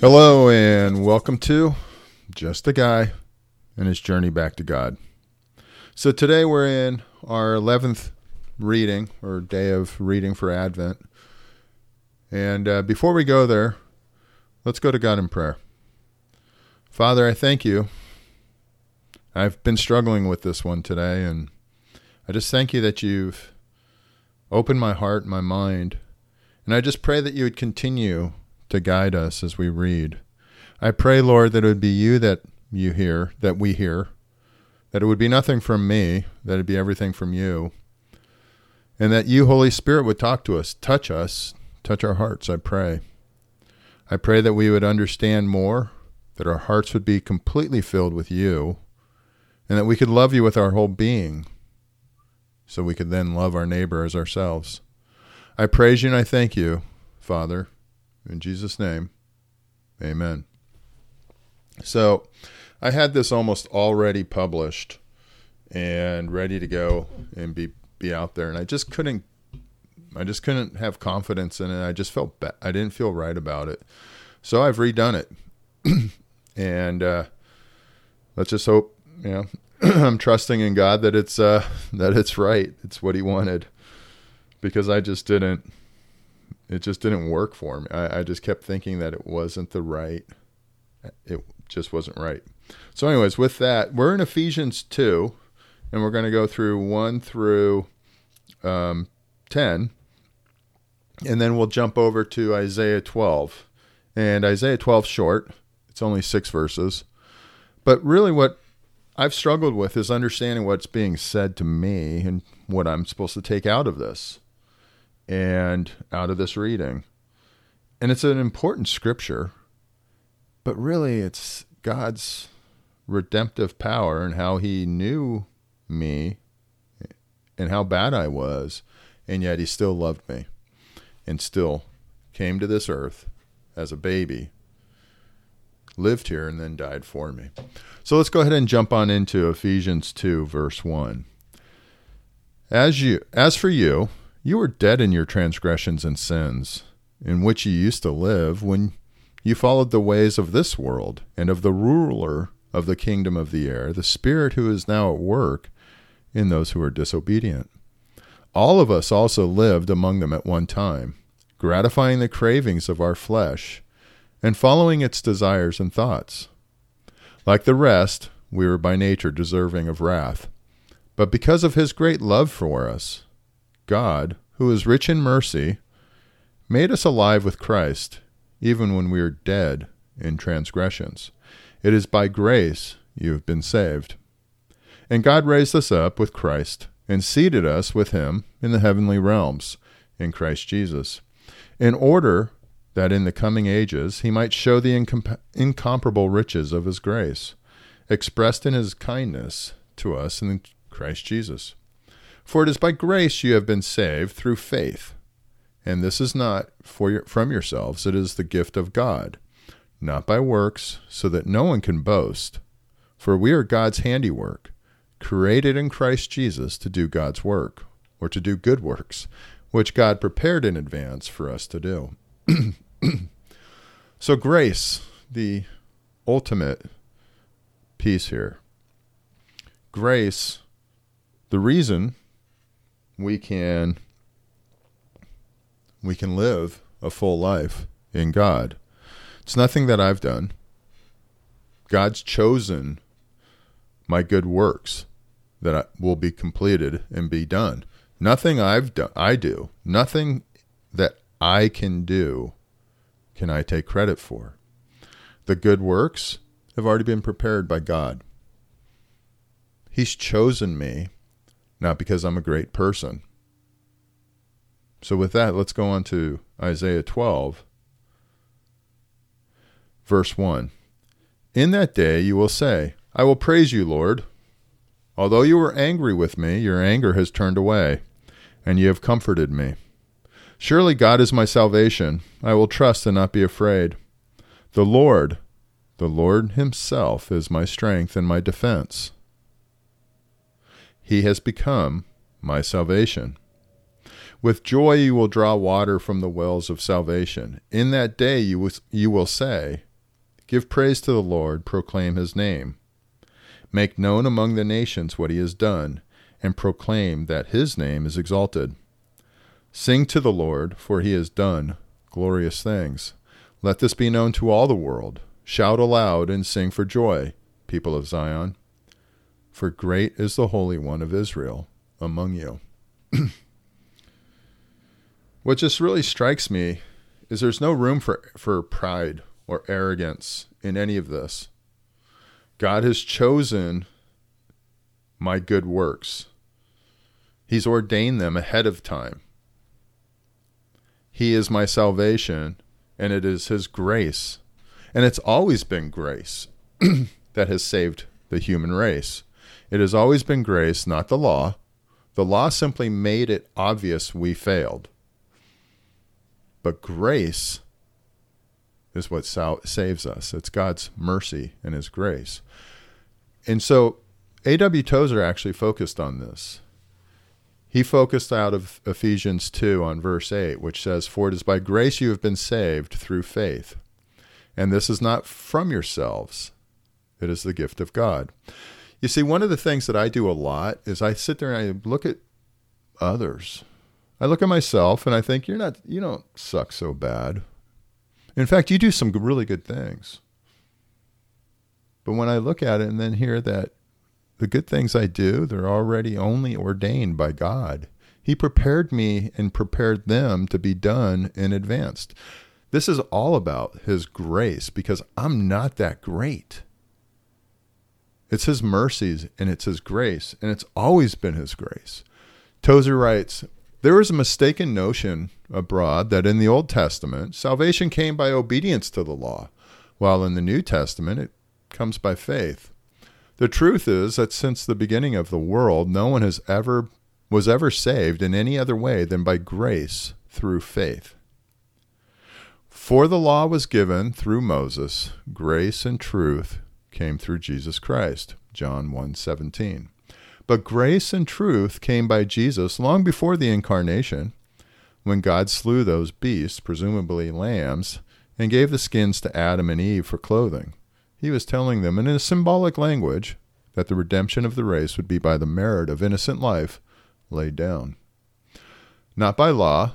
Hello, and welcome to Just a Guy and His Journey Back to God. So, today we're in our 11th reading or day of reading for Advent. And uh, before we go there, let's go to God in prayer. Father, I thank you. I've been struggling with this one today, and I just thank you that you've opened my heart, my mind, and I just pray that you would continue to guide us as we read. I pray, Lord, that it would be you that you hear, that we hear, that it would be nothing from me, that it be everything from you, and that you, Holy Spirit, would talk to us, touch us, touch our hearts, I pray. I pray that we would understand more, that our hearts would be completely filled with you, and that we could love you with our whole being, so we could then love our neighbor as ourselves. I praise you and I thank you, Father. In Jesus' name, amen. So, I had this almost already published and ready to go and be be out there, and I just couldn't. I just couldn't have confidence in it. I just felt bad. I didn't feel right about it, so I've redone it, and uh, let's just hope. You know, I'm trusting in God that it's uh, that it's right. It's what He wanted, because I just didn't. It just didn't work for me. I, I just kept thinking that it wasn't the right. It just wasn't right. So, anyways, with that, we're in Ephesians two, and we're going to go through one through um, ten, and then we'll jump over to Isaiah twelve. And Isaiah twelve short. It's only six verses, but really, what I've struggled with is understanding what's being said to me and what I'm supposed to take out of this and out of this reading. And it's an important scripture, but really it's God's redemptive power and how he knew me and how bad I was, and yet he still loved me and still came to this earth as a baby lived here and then died for me. So let's go ahead and jump on into Ephesians 2 verse 1. As you as for you, you were dead in your transgressions and sins, in which you used to live when you followed the ways of this world and of the ruler of the kingdom of the air, the spirit who is now at work in those who are disobedient. All of us also lived among them at one time, gratifying the cravings of our flesh and following its desires and thoughts. Like the rest, we were by nature deserving of wrath. But because of his great love for us, God, who is rich in mercy, made us alive with Christ, even when we were dead in transgressions. It is by grace you have been saved. And God raised us up with Christ and seated us with him in the heavenly realms in Christ Jesus, in order that in the coming ages he might show the incomp- incomparable riches of his grace, expressed in his kindness to us in Christ Jesus. For it is by grace you have been saved through faith. And this is not for your, from yourselves, it is the gift of God, not by works, so that no one can boast. For we are God's handiwork, created in Christ Jesus to do God's work, or to do good works, which God prepared in advance for us to do. So, grace, the ultimate piece here. Grace, the reason we can we can live a full life in God. It's nothing that I've done. God's chosen my good works that will be completed and be done. Nothing I've done I do, nothing that I can do can I take credit for. The good works have already been prepared by God. He's chosen me, not because I'm a great person. So, with that, let's go on to Isaiah 12, verse 1. In that day you will say, I will praise you, Lord. Although you were angry with me, your anger has turned away, and you have comforted me. Surely God is my salvation. I will trust and not be afraid. The Lord, the Lord Himself, is my strength and my defense. He has become my salvation. With joy you will draw water from the wells of salvation. In that day you will, you will say, Give praise to the Lord, proclaim his name. Make known among the nations what he has done, and proclaim that his name is exalted. Sing to the Lord, for he has done glorious things. Let this be known to all the world. Shout aloud and sing for joy, people of Zion. For great is the Holy One of Israel among you. what just really strikes me is there's no room for, for pride or arrogance in any of this. God has chosen my good works, He's ordained them ahead of time. He is my salvation, and it is His grace. And it's always been grace that has saved the human race. It has always been grace, not the law. The law simply made it obvious we failed. But grace is what sal- saves us. It's God's mercy and His grace. And so A.W. Tozer actually focused on this. He focused out of Ephesians 2 on verse 8, which says, For it is by grace you have been saved through faith. And this is not from yourselves, it is the gift of God. You see, one of the things that I do a lot is I sit there and I look at others. I look at myself and I think, You're not, you don't suck so bad. In fact, you do some really good things. But when I look at it and then hear that the good things I do, they're already only ordained by God. He prepared me and prepared them to be done in advance. This is all about His grace because I'm not that great. It's His mercies and it's His grace, and it's always been His grace. Tozer writes There is a mistaken notion abroad that in the Old Testament, salvation came by obedience to the law, while in the New Testament, it comes by faith. The truth is that since the beginning of the world, no one has ever was ever saved in any other way than by grace through faith. For the law was given through Moses, grace and truth came through Jesus Christ. John 1:17. But grace and truth came by Jesus long before the incarnation, when God slew those beasts, presumably lambs, and gave the skins to Adam and Eve for clothing. He was telling them in a symbolic language that the redemption of the race would be by the merit of innocent life laid down. Not by law,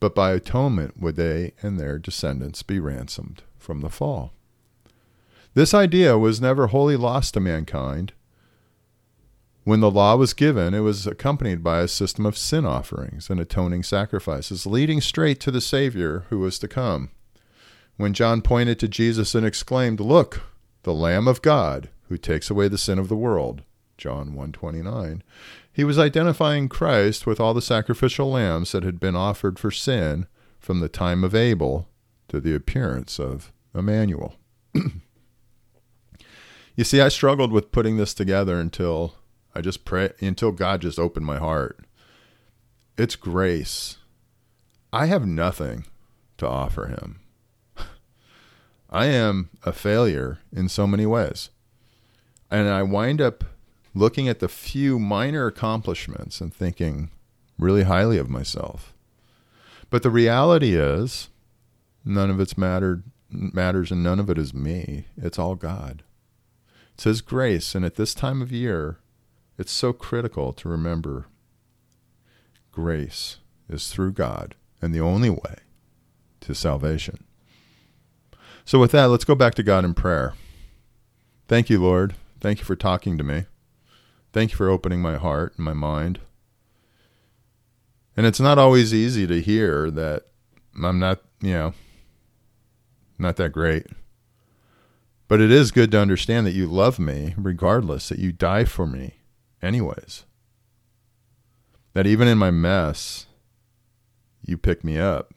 but by atonement would they and their descendants be ransomed from the fall. This idea was never wholly lost to mankind. When the law was given, it was accompanied by a system of sin offerings and atoning sacrifices, leading straight to the Savior who was to come. When John pointed to Jesus and exclaimed, Look, the Lamb of God who takes away the sin of the world. John 129. He was identifying Christ with all the sacrificial lambs that had been offered for sin from the time of Abel to the appearance of Emmanuel. you see, I struggled with putting this together until I just pray until God just opened my heart. It's grace. I have nothing to offer him. I am a failure in so many ways. And I wind up looking at the few minor accomplishments and thinking really highly of myself. But the reality is, none of it's mattered matters and none of it is me. It's all God. It's His grace, and at this time of year, it's so critical to remember grace is through God and the only way to salvation. So, with that, let's go back to God in prayer. Thank you, Lord. Thank you for talking to me. Thank you for opening my heart and my mind. And it's not always easy to hear that I'm not, you know, not that great. But it is good to understand that you love me regardless, that you die for me anyways. That even in my mess, you pick me up.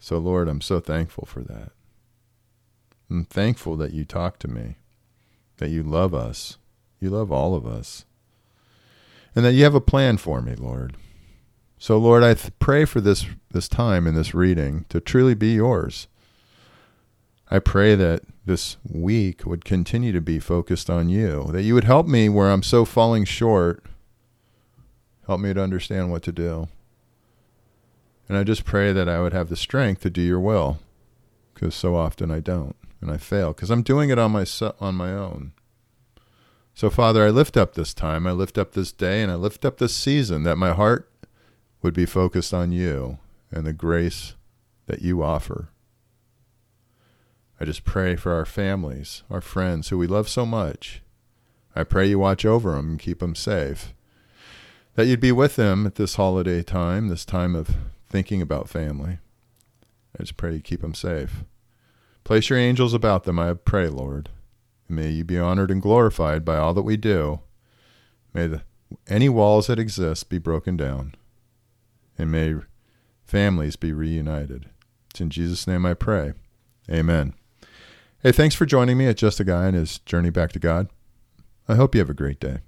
So, Lord, I'm so thankful for that. I'm thankful that you talk to me, that you love us, you love all of us, and that you have a plan for me, Lord. So, Lord, I th- pray for this, this time in this reading to truly be yours. I pray that this week would continue to be focused on you, that you would help me where I'm so falling short. Help me to understand what to do. And I just pray that I would have the strength to do your will because so often I don't and I fail because I'm doing it on my on my own. So Father, I lift up this time, I lift up this day, and I lift up this season that my heart would be focused on you and the grace that you offer. I just pray for our families, our friends who we love so much. I pray you watch over them and keep them safe. That you'd be with them at this holiday time, this time of thinking about family. I just pray you keep them safe. Place your angels about them, I pray, Lord. May you be honored and glorified by all that we do. May the, any walls that exist be broken down. And may families be reunited. It's in Jesus' name I pray. Amen. Hey, thanks for joining me at Just a Guy and his journey back to God. I hope you have a great day.